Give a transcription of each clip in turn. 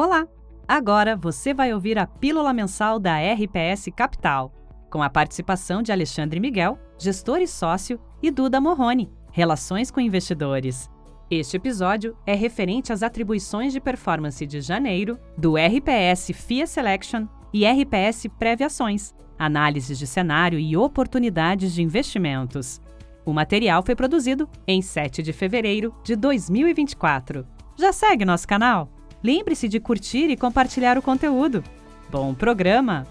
Olá! Agora você vai ouvir a pílula mensal da RPS Capital, com a participação de Alexandre Miguel, gestor e sócio, e Duda Morrone, Relações com Investidores. Este episódio é referente às atribuições de performance de janeiro do RPS FIA Selection e RPS Previações, análises de cenário e oportunidades de investimentos. O material foi produzido em 7 de fevereiro de 2024. Já segue nosso canal? Lembre-se de curtir e compartilhar o conteúdo. Bom programa!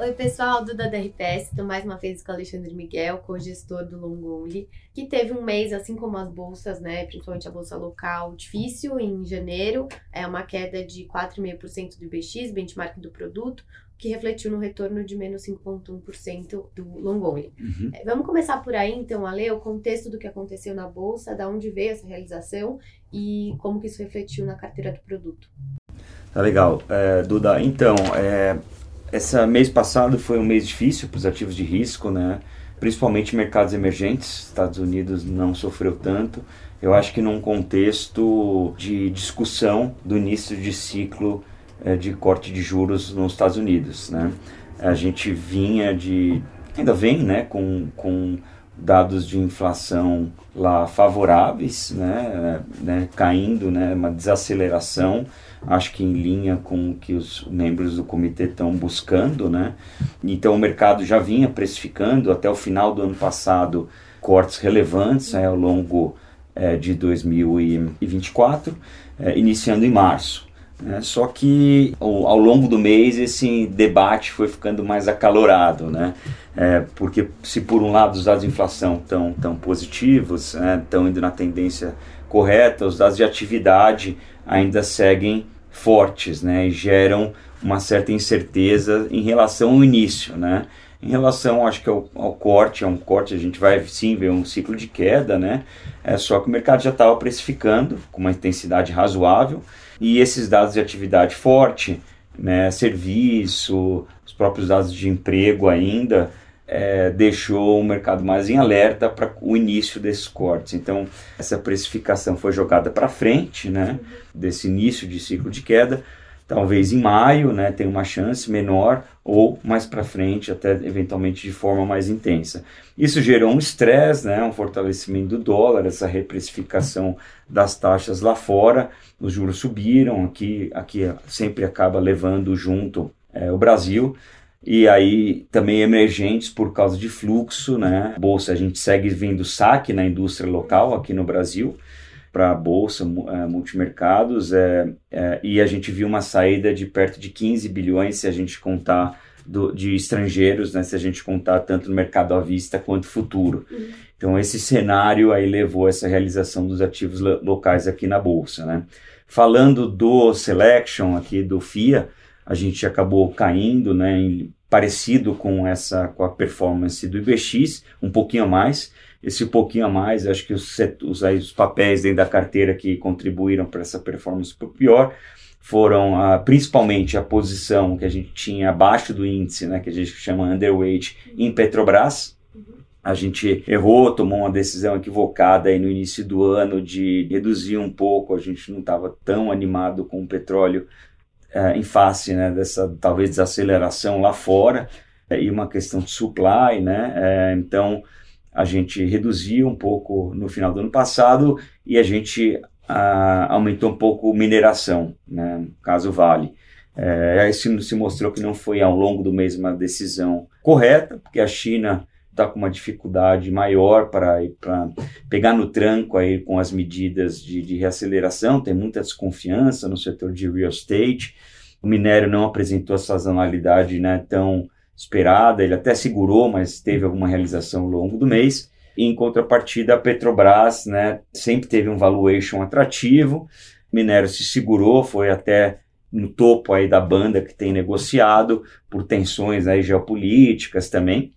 Oi, pessoal, Duda da RPS. Estou mais uma vez com o Alexandre Miguel, co-gestor do Long Only, que teve um mês, assim como as bolsas, né, principalmente a bolsa local, difícil em janeiro. É uma queda de 4,5% do IBX, benchmark do produto, que refletiu no retorno de menos 5,1% do long only. Uhum. É, vamos começar por aí, então, a ler o contexto do que aconteceu na bolsa, da onde veio essa realização e como que isso refletiu na carteira do produto. Tá legal. É, Duda, então, é, esse mês passado foi um mês difícil para os ativos de risco, né? principalmente mercados emergentes. Estados Unidos não sofreu tanto. Eu acho que num contexto de discussão do início de ciclo é, de corte de juros nos Estados Unidos. Né? A gente vinha de. ainda vem né, com, com dados de inflação lá favoráveis, né, né, caindo, né, uma desaceleração, acho que em linha com o que os membros do comitê estão buscando, né. Então o mercado já vinha precificando até o final do ano passado cortes relevantes né, ao longo é, de 2024, é, iniciando em março. Né? Só que ao, ao, longo do mês esse debate foi ficando mais acalorado, né? É, porque se por um lado os dados de inflação estão tão positivos, estão né, indo na tendência correta, os dados de atividade ainda seguem fortes né, e geram uma certa incerteza em relação ao início. Né? Em relação, acho que ao, ao, corte, é um corte, a gente vai sim ver um ciclo de queda, né? É só que o mercado já estava precificando com uma intensidade razoável e esses dados de atividade forte, né, serviço, os próprios dados de emprego ainda, é, deixou o mercado mais em alerta para o início desses cortes. Então, essa precificação foi jogada para frente, né, desse início de ciclo de queda, talvez em maio, né, tem uma chance menor, ou mais para frente, até eventualmente de forma mais intensa. Isso gerou um estresse, né, um fortalecimento do dólar, essa reprecificação das taxas lá fora, os juros subiram, aqui, aqui sempre acaba levando junto é, o Brasil, e aí também emergentes por causa de fluxo, né? Bolsa, a gente segue vendo saque na indústria local aqui no Brasil, para a bolsa, é, multimercados, é, é, e a gente viu uma saída de perto de 15 bilhões se a gente contar do, de estrangeiros, né, se a gente contar tanto no mercado à vista quanto futuro. Uhum. Então esse cenário aí levou essa realização dos ativos locais aqui na bolsa, né? Falando do selection aqui do FIA, a gente acabou caindo, né, em, parecido com essa com a performance do IBX, um pouquinho a mais, esse pouquinho a mais, acho que os, os, aí, os papéis dentro da carteira que contribuíram para essa performance por pior foram principalmente a posição que a gente tinha abaixo do índice, né, que a gente chama underweight, em Petrobras. A gente errou, tomou uma decisão equivocada aí no início do ano de reduzir um pouco, a gente não estava tão animado com o petróleo ah, em face né, dessa talvez desaceleração lá fora e uma questão de supply, né? É, então a gente reduziu um pouco no final do ano passado e a gente aumentou um pouco mineração, né, caso Vale. É, isso se mostrou que não foi ao longo do mês uma decisão correta, porque a China está com uma dificuldade maior para pegar no tranco aí com as medidas de, de reaceleração, tem muita desconfiança no setor de real estate, o minério não apresentou a sazonalidade né, tão esperada, ele até segurou, mas teve alguma realização ao longo do mês. Em contrapartida, a Petrobras né, sempre teve um valuation atrativo, o minério se segurou, foi até no topo aí da banda que tem negociado por tensões aí geopolíticas também.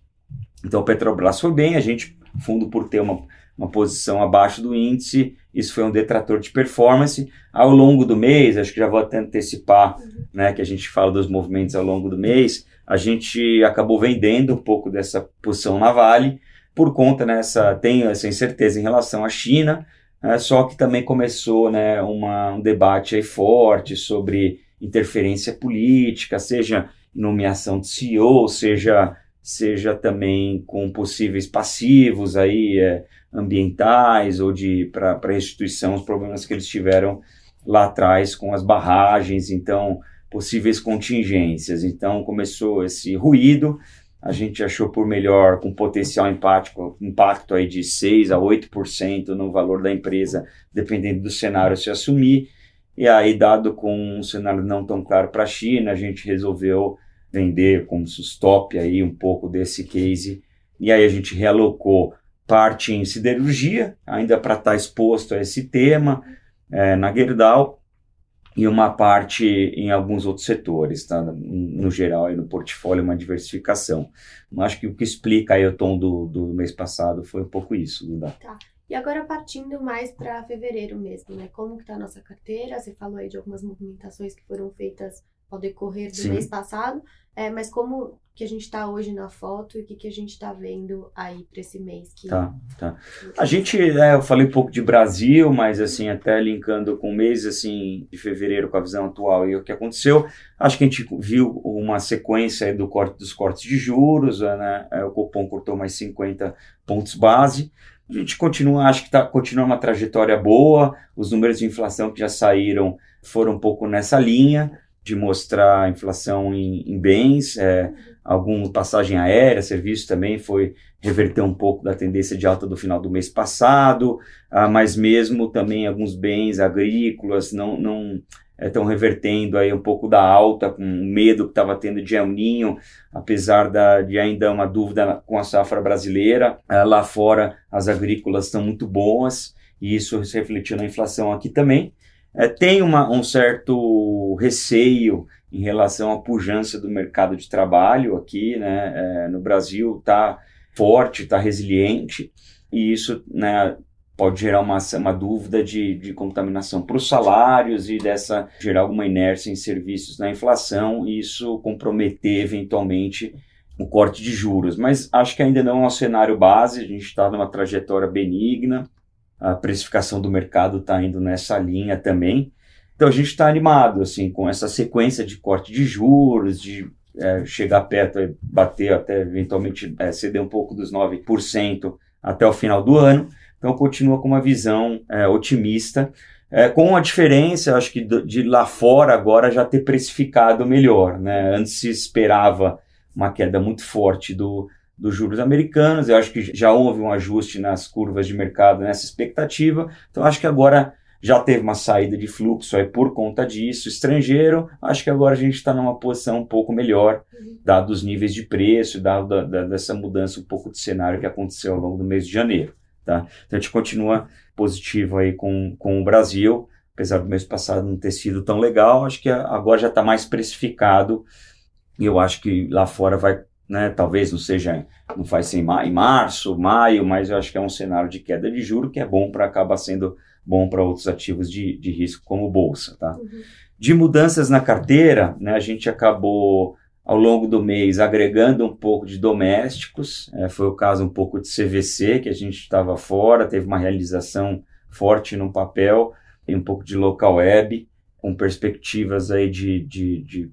Então a Petrobras foi bem, a gente, fundo por ter uma, uma posição abaixo do índice, isso foi um detrator de performance. Ao longo do mês, acho que já vou até antecipar, né, que a gente fala dos movimentos ao longo do mês, a gente acabou vendendo um pouco dessa posição na Vale, por conta nessa, né, tenho essa incerteza em relação à China, é, só que também começou né, uma, um debate aí forte sobre interferência política, seja nomeação de CEO, seja, seja também com possíveis passivos aí, é, ambientais ou de para restituição, os problemas que eles tiveram lá atrás com as barragens, então possíveis contingências. Então começou esse ruído, a gente achou por melhor, com potencial impacto, impacto aí de 6 a 8% no valor da empresa, dependendo do cenário se assumir. E aí, dado com um cenário não tão claro para a China, a gente resolveu vender como stop aí um pouco desse case. E aí a gente realocou parte em siderurgia, ainda para estar tá exposto a esse tema, é, na Gerdau, e uma parte em alguns outros setores, tá? No geral, aí no portfólio, uma diversificação. Acho que o que explica aí o tom do, do mês passado foi um pouco isso, Duda. Tá. E agora partindo mais para fevereiro mesmo, né? Como que tá a nossa carteira? Você falou aí de algumas movimentações que foram feitas ao decorrer do Sim. mês passado, é, mas como que a gente está hoje na foto e o que, que a gente está vendo aí para esse mês? Que... Tá, tá. A gente, é, eu falei um pouco de Brasil, mas assim, até linkando com o mês assim, de fevereiro, com a visão atual e o que aconteceu, acho que a gente viu uma sequência do corte dos cortes de juros, né? É, o Copom cortou mais 50 pontos base, a gente continua, acho que tá, continua uma trajetória boa, os números de inflação que já saíram foram um pouco nessa linha, de mostrar inflação em, em bens, é, alguma passagem aérea, serviço também foi reverter um pouco da tendência de alta do final do mês passado, ah, mas mesmo também alguns bens agrícolas não não estão é, revertendo aí um pouco da alta com o medo que estava tendo de El Ninho, apesar da, de ainda uma dúvida com a safra brasileira. Ah, lá fora as agrícolas estão muito boas e isso se refletiu na inflação aqui também é, tem uma, um certo receio em relação à pujança do mercado de trabalho aqui, né, é, no Brasil está forte, está resiliente, e isso né, pode gerar uma, uma dúvida de, de contaminação para os salários e dessa gerar alguma inércia em serviços na inflação e isso comprometer eventualmente o corte de juros. Mas acho que ainda não é um cenário base, a gente está numa trajetória benigna, a precificação do mercado está indo nessa linha também. Então a gente está animado assim com essa sequência de corte de juros, de é, chegar perto e bater até eventualmente é, ceder um pouco dos 9% até o final do ano. Então continua com uma visão é, otimista, é, com a diferença, acho que de lá fora agora já ter precificado melhor. Né? Antes se esperava uma queda muito forte do, dos juros americanos. Eu acho que já houve um ajuste nas curvas de mercado nessa expectativa. Então, acho que agora já teve uma saída de fluxo aí por conta disso, estrangeiro. Acho que agora a gente está numa posição um pouco melhor, uhum. dados os níveis de preço, dado da, da, dessa mudança um pouco de cenário que aconteceu ao longo do mês de janeiro. Tá? Então, a gente continua positivo aí com, com o Brasil, apesar do mês passado não ter sido tão legal. Acho que agora já está mais precificado e eu acho que lá fora vai né? Talvez não seja, não faz ser em, março, maio, mas eu acho que é um cenário de queda de juro que é bom para acabar sendo bom para outros ativos de, de risco como bolsa, tá? Uhum. De mudanças na carteira, né? A gente acabou ao longo do mês agregando um pouco de domésticos, é, foi o caso um pouco de CVC que a gente estava fora, teve uma realização forte no papel e um pouco de local web, com perspectivas aí de, de, de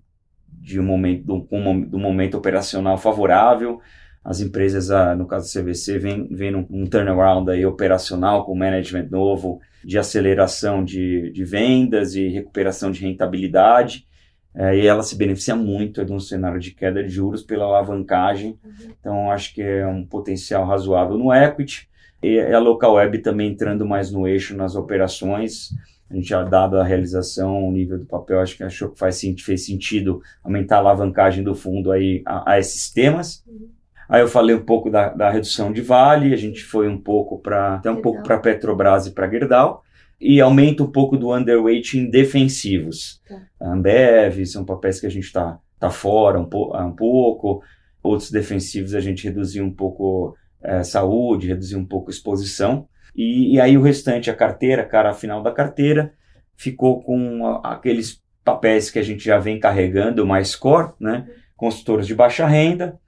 de um momento, do, um, do momento operacional favorável. As empresas, ah, no caso do CVC, vem, vem num, um turnaround aí operacional com management novo, de aceleração de, de vendas e recuperação de rentabilidade. É, e ela se beneficia muito de um cenário de queda de juros pela alavancagem. Uhum. Então, acho que é um potencial razoável no equity. E a local web também entrando mais no eixo nas operações a gente já dado a realização, o nível do papel, acho que achou que faz, fez sentido aumentar a alavancagem do fundo aí a, a esses temas. Uhum. Aí eu falei um pouco da, da, redução de vale, a gente foi um pouco para até um Gerdau. pouco para Petrobras e para Gerdau e aumenta um pouco do underweight em defensivos. Tá. Ambev, são papéis que a gente está tá fora um, po, um pouco, outros defensivos a gente reduziu um pouco é, saúde, reduziu um pouco exposição. E, e aí o restante, a carteira, cara, a final da carteira, ficou com a, aqueles papéis que a gente já vem carregando, mais core, né? Consultores de baixa renda,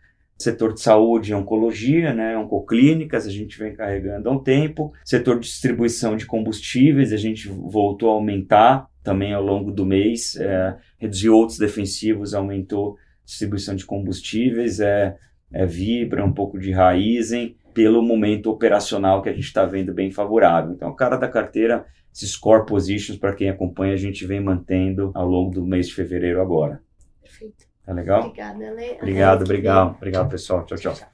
setor de saúde e oncologia, né, oncoclínicas, a gente vem carregando há um tempo, setor de distribuição de combustíveis, a gente voltou a aumentar também ao longo do mês, é, reduziu outros defensivos, aumentou distribuição de combustíveis, é, é Vibra, um pouco de Raizen, pelo momento operacional que a gente está vendo bem favorável. Então, o cara da carteira, esses core positions, para quem acompanha, a gente vem mantendo ao longo do mês de fevereiro agora. Perfeito. Tá legal? Obrigada, Ale. Obrigado, obrigado. Obrigado, pessoal. tchau. tchau. tchau.